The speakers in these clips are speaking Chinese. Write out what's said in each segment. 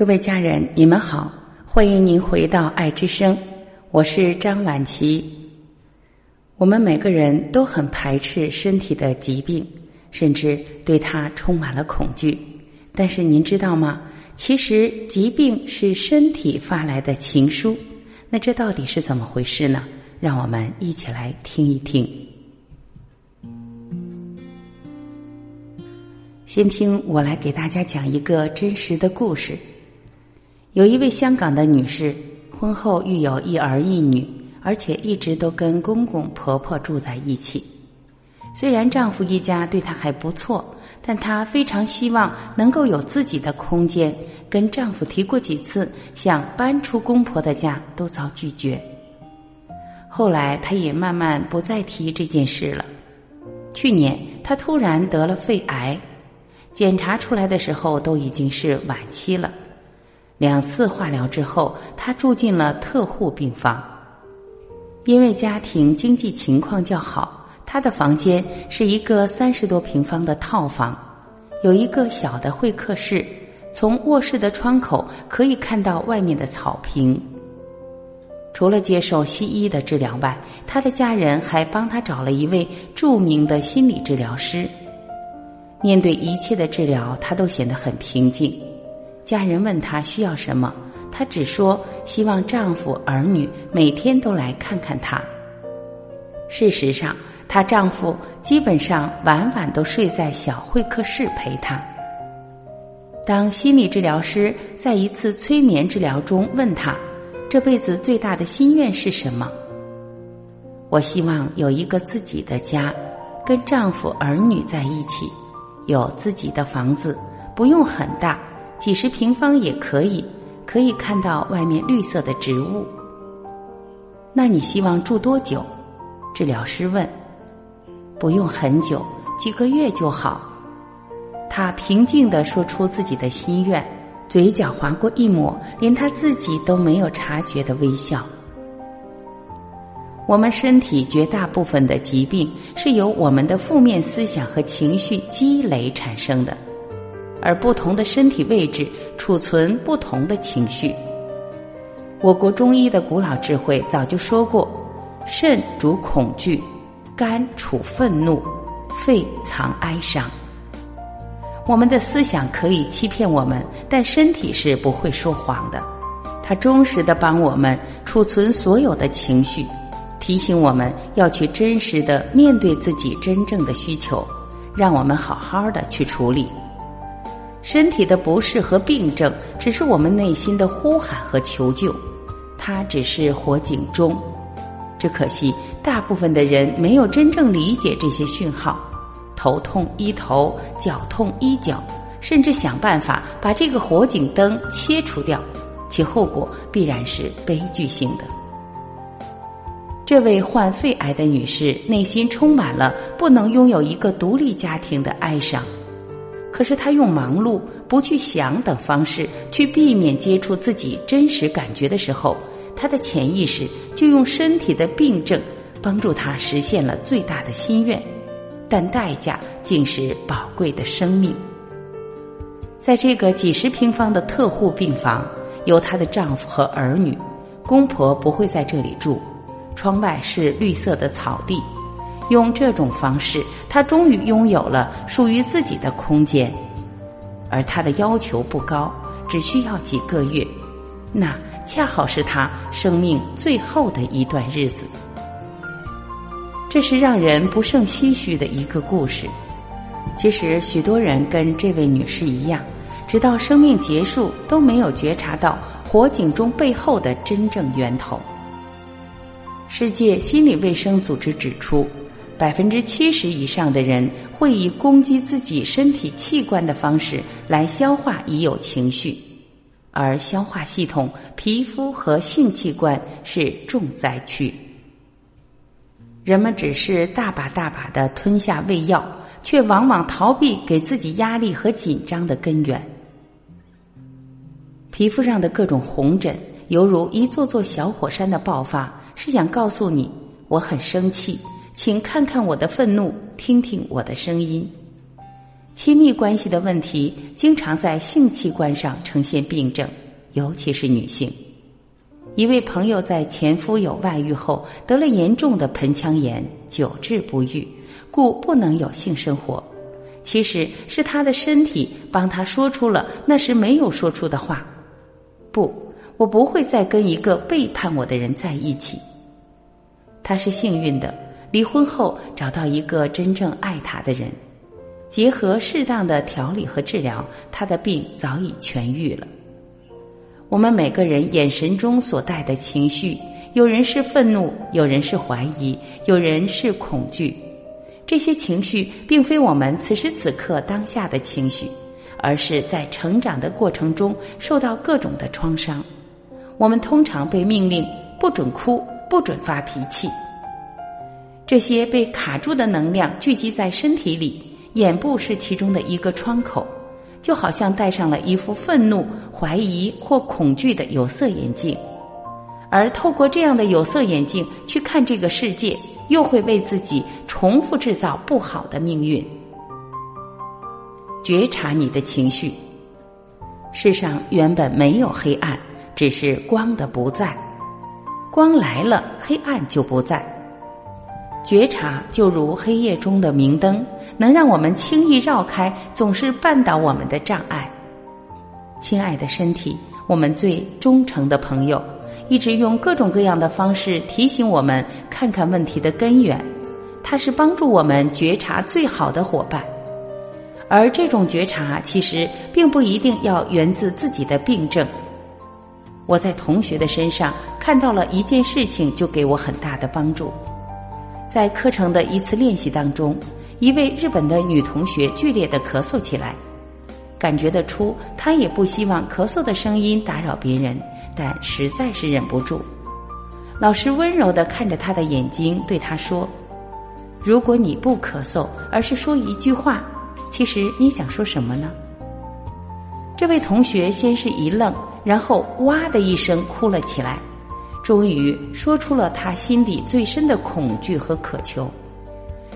各位家人，你们好，欢迎您回到爱之声，我是张晚琪。我们每个人都很排斥身体的疾病，甚至对它充满了恐惧。但是您知道吗？其实疾病是身体发来的情书。那这到底是怎么回事呢？让我们一起来听一听。先听我来给大家讲一个真实的故事。有一位香港的女士，婚后育有一儿一女，而且一直都跟公公婆婆住在一起。虽然丈夫一家对她还不错，但她非常希望能够有自己的空间。跟丈夫提过几次想搬出公婆的家，都遭拒绝。后来她也慢慢不再提这件事了。去年她突然得了肺癌，检查出来的时候都已经是晚期了。两次化疗之后，他住进了特护病房。因为家庭经济情况较好，他的房间是一个三十多平方的套房，有一个小的会客室，从卧室的窗口可以看到外面的草坪。除了接受西医的治疗外，他的家人还帮他找了一位著名的心理治疗师。面对一切的治疗，他都显得很平静。家人问她需要什么，她只说希望丈夫儿女每天都来看看她。事实上，她丈夫基本上晚晚都睡在小会客室陪她。当心理治疗师在一次催眠治疗中问她这辈子最大的心愿是什么，我希望有一个自己的家，跟丈夫儿女在一起，有自己的房子，不用很大。几十平方也可以，可以看到外面绿色的植物。那你希望住多久？治疗师问。不用很久，几个月就好。他平静地说出自己的心愿，嘴角划过一抹连他自己都没有察觉的微笑。我们身体绝大部分的疾病是由我们的负面思想和情绪积累产生的。而不同的身体位置储存不同的情绪。我国中医的古老智慧早就说过：肾主恐惧，肝储愤怒，肺藏哀伤。我们的思想可以欺骗我们，但身体是不会说谎的。它忠实的帮我们储存所有的情绪，提醒我们要去真实的面对自己真正的需求，让我们好好的去处理。身体的不适和病症，只是我们内心的呼喊和求救，它只是火警钟。只可惜，大部分的人没有真正理解这些讯号，头痛医头，脚痛医脚，甚至想办法把这个火警灯切除掉，其后果必然是悲剧性的。这位患肺癌的女士内心充满了不能拥有一个独立家庭的哀伤。可是他用忙碌、不去想等方式去避免接触自己真实感觉的时候，他的潜意识就用身体的病症帮助他实现了最大的心愿，但代价竟是宝贵的生命。在这个几十平方的特护病房，有她的丈夫和儿女，公婆不会在这里住，窗外是绿色的草地。用这种方式，她终于拥有了属于自己的空间，而她的要求不高，只需要几个月，那恰好是她生命最后的一段日子。这是让人不胜唏嘘的一个故事。其实，许多人跟这位女士一样，直到生命结束都没有觉察到火警中背后的真正源头。世界心理卫生组织指出。百分之七十以上的人会以攻击自己身体器官的方式来消化已有情绪，而消化系统、皮肤和性器官是重灾区。人们只是大把大把的吞下胃药，却往往逃避给自己压力和紧张的根源。皮肤上的各种红疹，犹如一座座小火山的爆发，是想告诉你我很生气。请看看我的愤怒，听听我的声音。亲密关系的问题经常在性器官上呈现病症，尤其是女性。一位朋友在前夫有外遇后得了严重的盆腔炎，久治不愈，故不能有性生活。其实是他的身体帮他说出了那时没有说出的话：“不，我不会再跟一个背叛我的人在一起。”他是幸运的，离婚后找到一个真正爱他的人，结合适当的调理和治疗，他的病早已痊愈了。我们每个人眼神中所带的情绪，有人是愤怒，有人是怀疑，有人是恐惧。这些情绪并非我们此时此刻当下的情绪，而是在成长的过程中受到各种的创伤。我们通常被命令不准哭，不准发脾气。这些被卡住的能量聚集在身体里，眼部是其中的一个窗口。就好像戴上了一副愤怒、怀疑或恐惧的有色眼镜，而透过这样的有色眼镜去看这个世界，又会为自己重复制造不好的命运。觉察你的情绪，世上原本没有黑暗，只是光的不在。光来了，黑暗就不在。觉察就如黑夜中的明灯。能让我们轻易绕开总是绊倒我们的障碍。亲爱的身体，我们最忠诚的朋友，一直用各种各样的方式提醒我们看看问题的根源。它是帮助我们觉察最好的伙伴。而这种觉察其实并不一定要源自自己的病症。我在同学的身上看到了一件事情，就给我很大的帮助。在课程的一次练习当中。一位日本的女同学剧烈的咳嗽起来，感觉得出她也不希望咳嗽的声音打扰别人，但实在是忍不住。老师温柔的看着她的眼睛，对她说：“如果你不咳嗽，而是说一句话，其实你想说什么呢？”这位同学先是一愣，然后哇的一声哭了起来，终于说出了他心底最深的恐惧和渴求。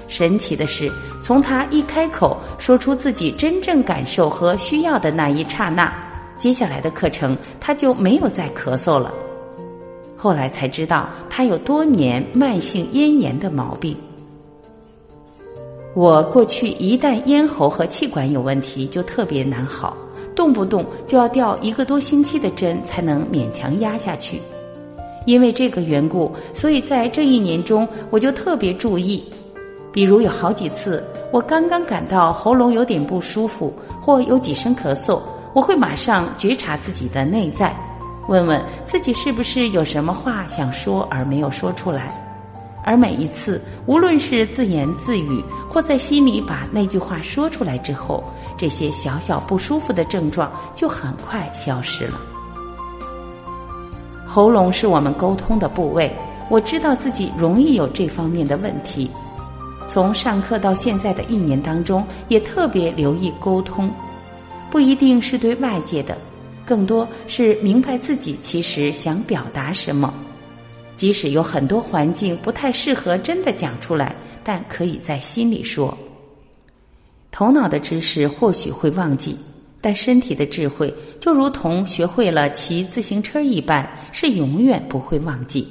神奇的是，从他一开口说出自己真正感受和需要的那一刹那，接下来的课程他就没有再咳嗽了。后来才知道，他有多年慢性咽炎的毛病。我过去一旦咽喉和气管有问题，就特别难好，动不动就要吊一个多星期的针才能勉强压下去。因为这个缘故，所以在这一年中，我就特别注意。比如有好几次，我刚刚感到喉咙有点不舒服，或有几声咳嗽，我会马上觉察自己的内在，问问自己是不是有什么话想说而没有说出来。而每一次，无论是自言自语，或在心里把那句话说出来之后，这些小小不舒服的症状就很快消失了。喉咙是我们沟通的部位，我知道自己容易有这方面的问题。从上课到现在的一年当中，也特别留意沟通，不一定是对外界的，更多是明白自己其实想表达什么。即使有很多环境不太适合真的讲出来，但可以在心里说。头脑的知识或许会忘记，但身体的智慧就如同学会了骑自行车一般，是永远不会忘记。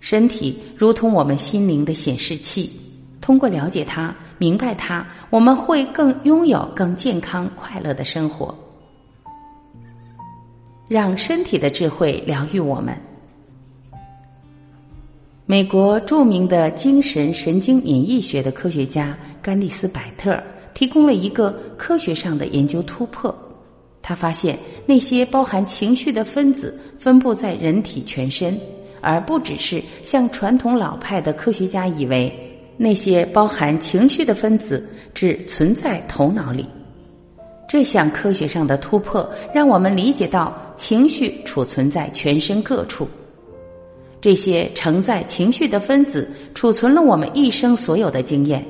身体如同我们心灵的显示器。通过了解它、明白它，我们会更拥有更健康、快乐的生活。让身体的智慧疗愈我们。美国著名的精神神经免疫学的科学家甘蒂斯·百特提供了一个科学上的研究突破。他发现那些包含情绪的分子分布在人体全身，而不只是像传统老派的科学家以为。那些包含情绪的分子只存在头脑里，这项科学上的突破让我们理解到情绪储存在全身各处。这些承载情绪的分子储存了我们一生所有的经验，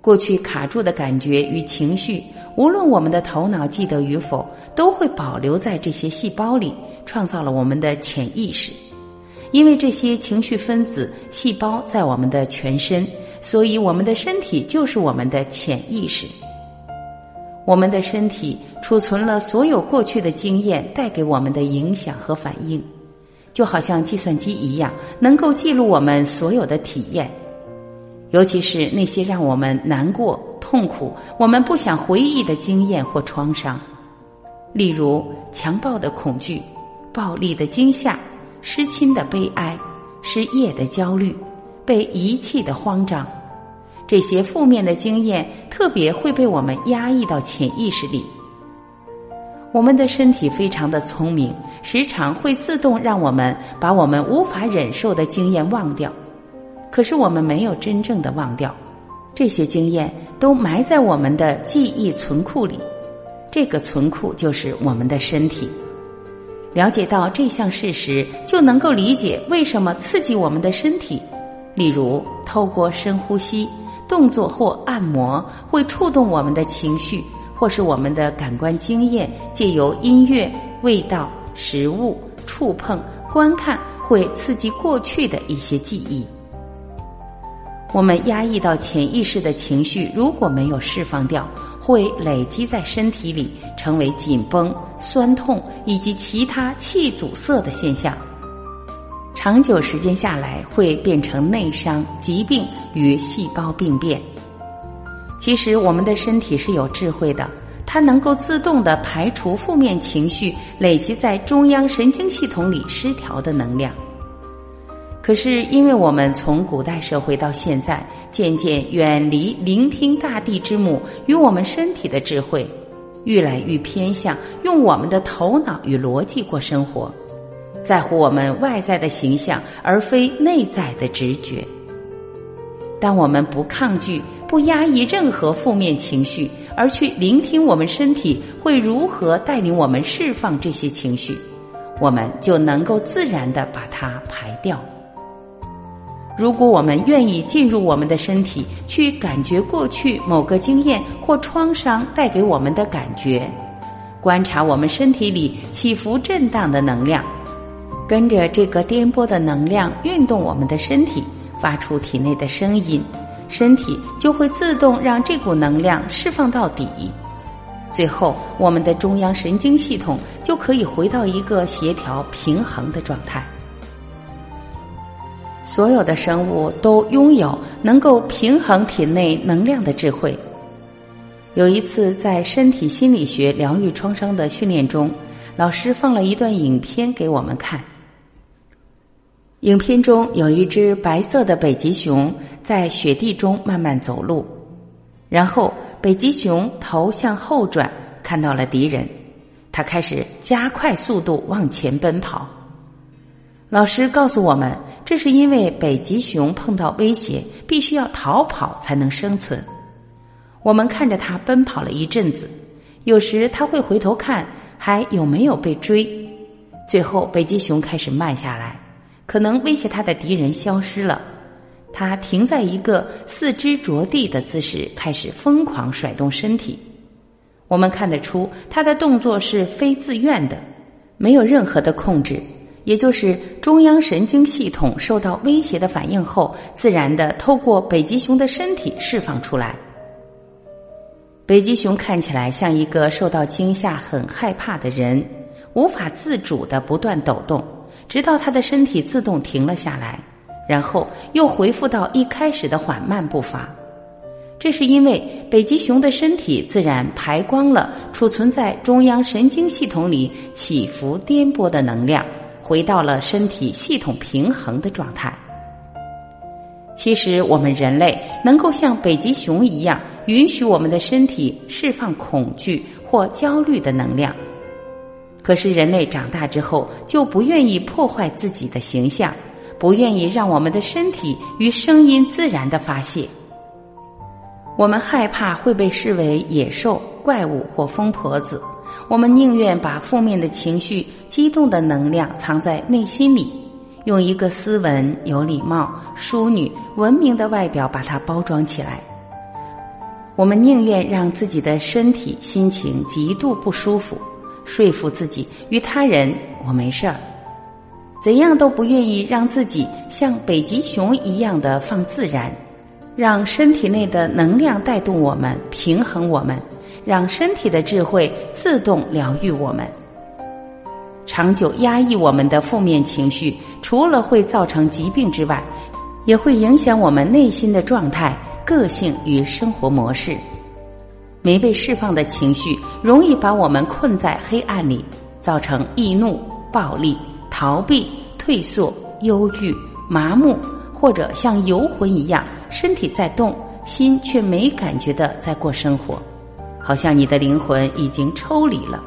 过去卡住的感觉与情绪，无论我们的头脑记得与否，都会保留在这些细胞里，创造了我们的潜意识。因为这些情绪分子细胞在我们的全身，所以我们的身体就是我们的潜意识。我们的身体储存了所有过去的经验带给我们的影响和反应，就好像计算机一样，能够记录我们所有的体验，尤其是那些让我们难过、痛苦、我们不想回忆的经验或创伤，例如强暴的恐惧、暴力的惊吓、失亲的悲哀、失业的焦虑、被遗弃的慌张。这些负面的经验特别会被我们压抑到潜意识里。我们的身体非常的聪明，时常会自动让我们把我们无法忍受的经验忘掉。可是我们没有真正的忘掉，这些经验都埋在我们的记忆存库里。这个存库就是我们的身体。了解到这项事实，就能够理解为什么刺激我们的身体，例如透过深呼吸。动作或按摩会触动我们的情绪，或是我们的感官经验，借由音乐、味道、食物、触碰、观看，会刺激过去的一些记忆。我们压抑到潜意识的情绪，如果没有释放掉，会累积在身体里，成为紧绷、酸痛以及其他气阻塞的现象。长久时间下来，会变成内伤、疾病与细胞病变。其实，我们的身体是有智慧的，它能够自动的排除负面情绪累积在中央神经系统里失调的能量。可是，因为我们从古代社会到现在，渐渐远离聆听大地之母与我们身体的智慧，愈来愈偏向用我们的头脑与逻辑过生活。在乎我们外在的形象，而非内在的直觉。当我们不抗拒、不压抑任何负面情绪，而去聆听我们身体会如何带领我们释放这些情绪，我们就能够自然的把它排掉。如果我们愿意进入我们的身体，去感觉过去某个经验或创伤带给我们的感觉，观察我们身体里起伏震荡的能量。跟着这个颠簸的能量运动我们的身体，发出体内的声音，身体就会自动让这股能量释放到底。最后，我们的中央神经系统就可以回到一个协调平衡的状态。所有的生物都拥有能够平衡体内能量的智慧。有一次，在身体心理学疗愈创伤的训练中，老师放了一段影片给我们看。影片中有一只白色的北极熊在雪地中慢慢走路，然后北极熊头向后转，看到了敌人，它开始加快速度往前奔跑。老师告诉我们，这是因为北极熊碰到威胁，必须要逃跑才能生存。我们看着它奔跑了一阵子，有时它会回头看还有没有被追，最后北极熊开始慢下来。可能威胁它的敌人消失了，它停在一个四肢着地的姿势，开始疯狂甩动身体。我们看得出它的动作是非自愿的，没有任何的控制，也就是中央神经系统受到威胁的反应后，自然的透过北极熊的身体释放出来。北极熊看起来像一个受到惊吓、很害怕的人，无法自主的不断抖动。直到他的身体自动停了下来，然后又恢复到一开始的缓慢步伐。这是因为北极熊的身体自然排光了储存在中央神经系统里起伏颠簸的能量，回到了身体系统平衡的状态。其实，我们人类能够像北极熊一样，允许我们的身体释放恐惧或焦虑的能量。可是人类长大之后就不愿意破坏自己的形象，不愿意让我们的身体与声音自然的发泄。我们害怕会被视为野兽、怪物或疯婆子，我们宁愿把负面的情绪、激动的能量藏在内心里，用一个斯文、有礼貌、淑女、文明的外表把它包装起来。我们宁愿让自己的身体、心情极度不舒服。说服自己与他人，我没事儿，怎样都不愿意让自己像北极熊一样的放自然，让身体内的能量带动我们，平衡我们，让身体的智慧自动疗愈我们。长久压抑我们的负面情绪，除了会造成疾病之外，也会影响我们内心的状态、个性与生活模式。没被释放的情绪，容易把我们困在黑暗里，造成易怒、暴力、逃避、退缩、忧郁、麻木，或者像游魂一样，身体在动，心却没感觉的在过生活，好像你的灵魂已经抽离了。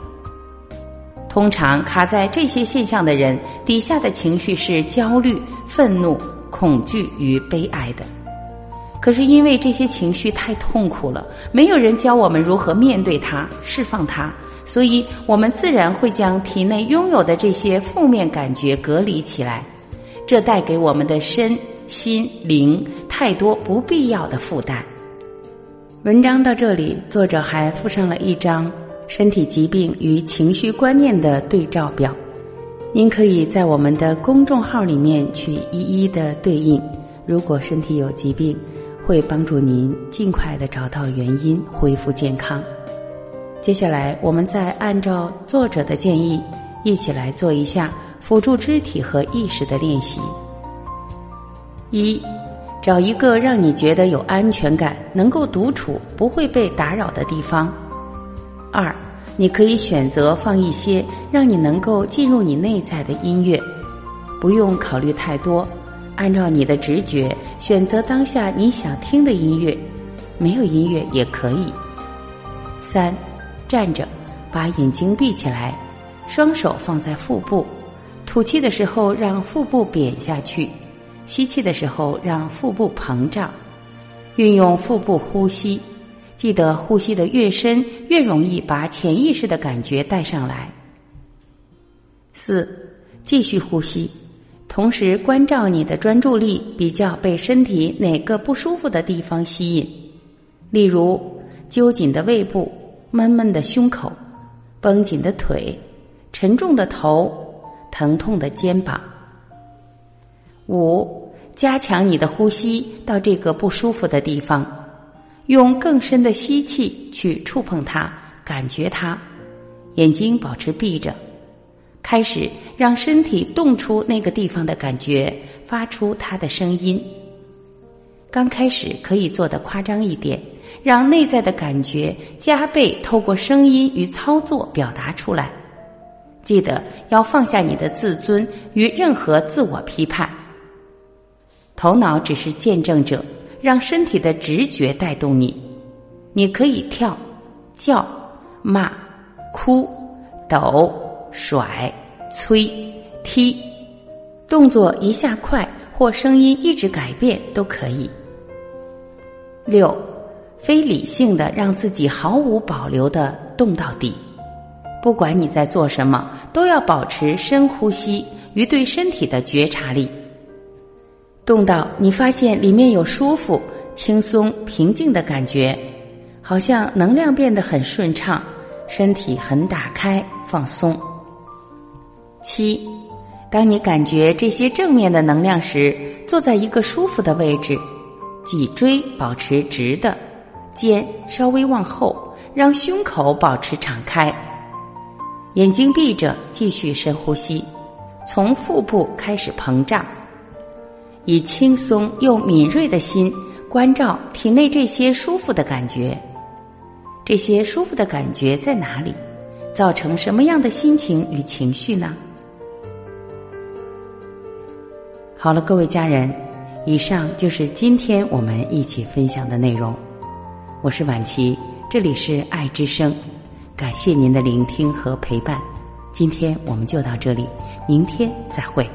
通常卡在这些现象的人，底下的情绪是焦虑、愤怒、恐惧与悲哀的。可是因为这些情绪太痛苦了，没有人教我们如何面对它、释放它，所以我们自然会将体内拥有的这些负面感觉隔离起来，这带给我们的身心灵太多不必要的负担。文章到这里，作者还附上了一张身体疾病与情绪观念的对照表，您可以在我们的公众号里面去一一的对应。如果身体有疾病，会帮助您尽快的找到原因，恢复健康。接下来，我们再按照作者的建议，一起来做一下辅助肢体和意识的练习。一，找一个让你觉得有安全感、能够独处、不会被打扰的地方。二，你可以选择放一些让你能够进入你内在的音乐，不用考虑太多。按照你的直觉选择当下你想听的音乐，没有音乐也可以。三，站着，把眼睛闭起来，双手放在腹部，吐气的时候让腹部扁下去，吸气的时候让腹部膨胀，运用腹部呼吸，记得呼吸的越深越容易把潜意识的感觉带上来。四，继续呼吸。同时关照你的专注力比较被身体哪个不舒服的地方吸引，例如揪紧的胃部、闷闷的胸口、绷紧的腿、沉重的头、疼痛的肩膀。五，加强你的呼吸到这个不舒服的地方，用更深的吸气去触碰它，感觉它，眼睛保持闭着。开始让身体动出那个地方的感觉，发出它的声音。刚开始可以做的夸张一点，让内在的感觉加倍透过声音与操作表达出来。记得要放下你的自尊与任何自我批判，头脑只是见证者，让身体的直觉带动你。你可以跳、叫、骂、哭、抖。甩、催、踢，动作一下快或声音一直改变都可以。六，非理性的让自己毫无保留的动到底，不管你在做什么，都要保持深呼吸与对身体的觉察力。动到你发现里面有舒服、轻松、平静的感觉，好像能量变得很顺畅，身体很打开、放松。七，当你感觉这些正面的能量时，坐在一个舒服的位置，脊椎保持直的，肩稍微往后，让胸口保持敞开，眼睛闭着，继续深呼吸，从腹部开始膨胀，以轻松又敏锐的心关照体内这些舒服的感觉，这些舒服的感觉在哪里？造成什么样的心情与情绪呢？好了，各位家人，以上就是今天我们一起分享的内容。我是婉琪，这里是爱之声，感谢您的聆听和陪伴。今天我们就到这里，明天再会。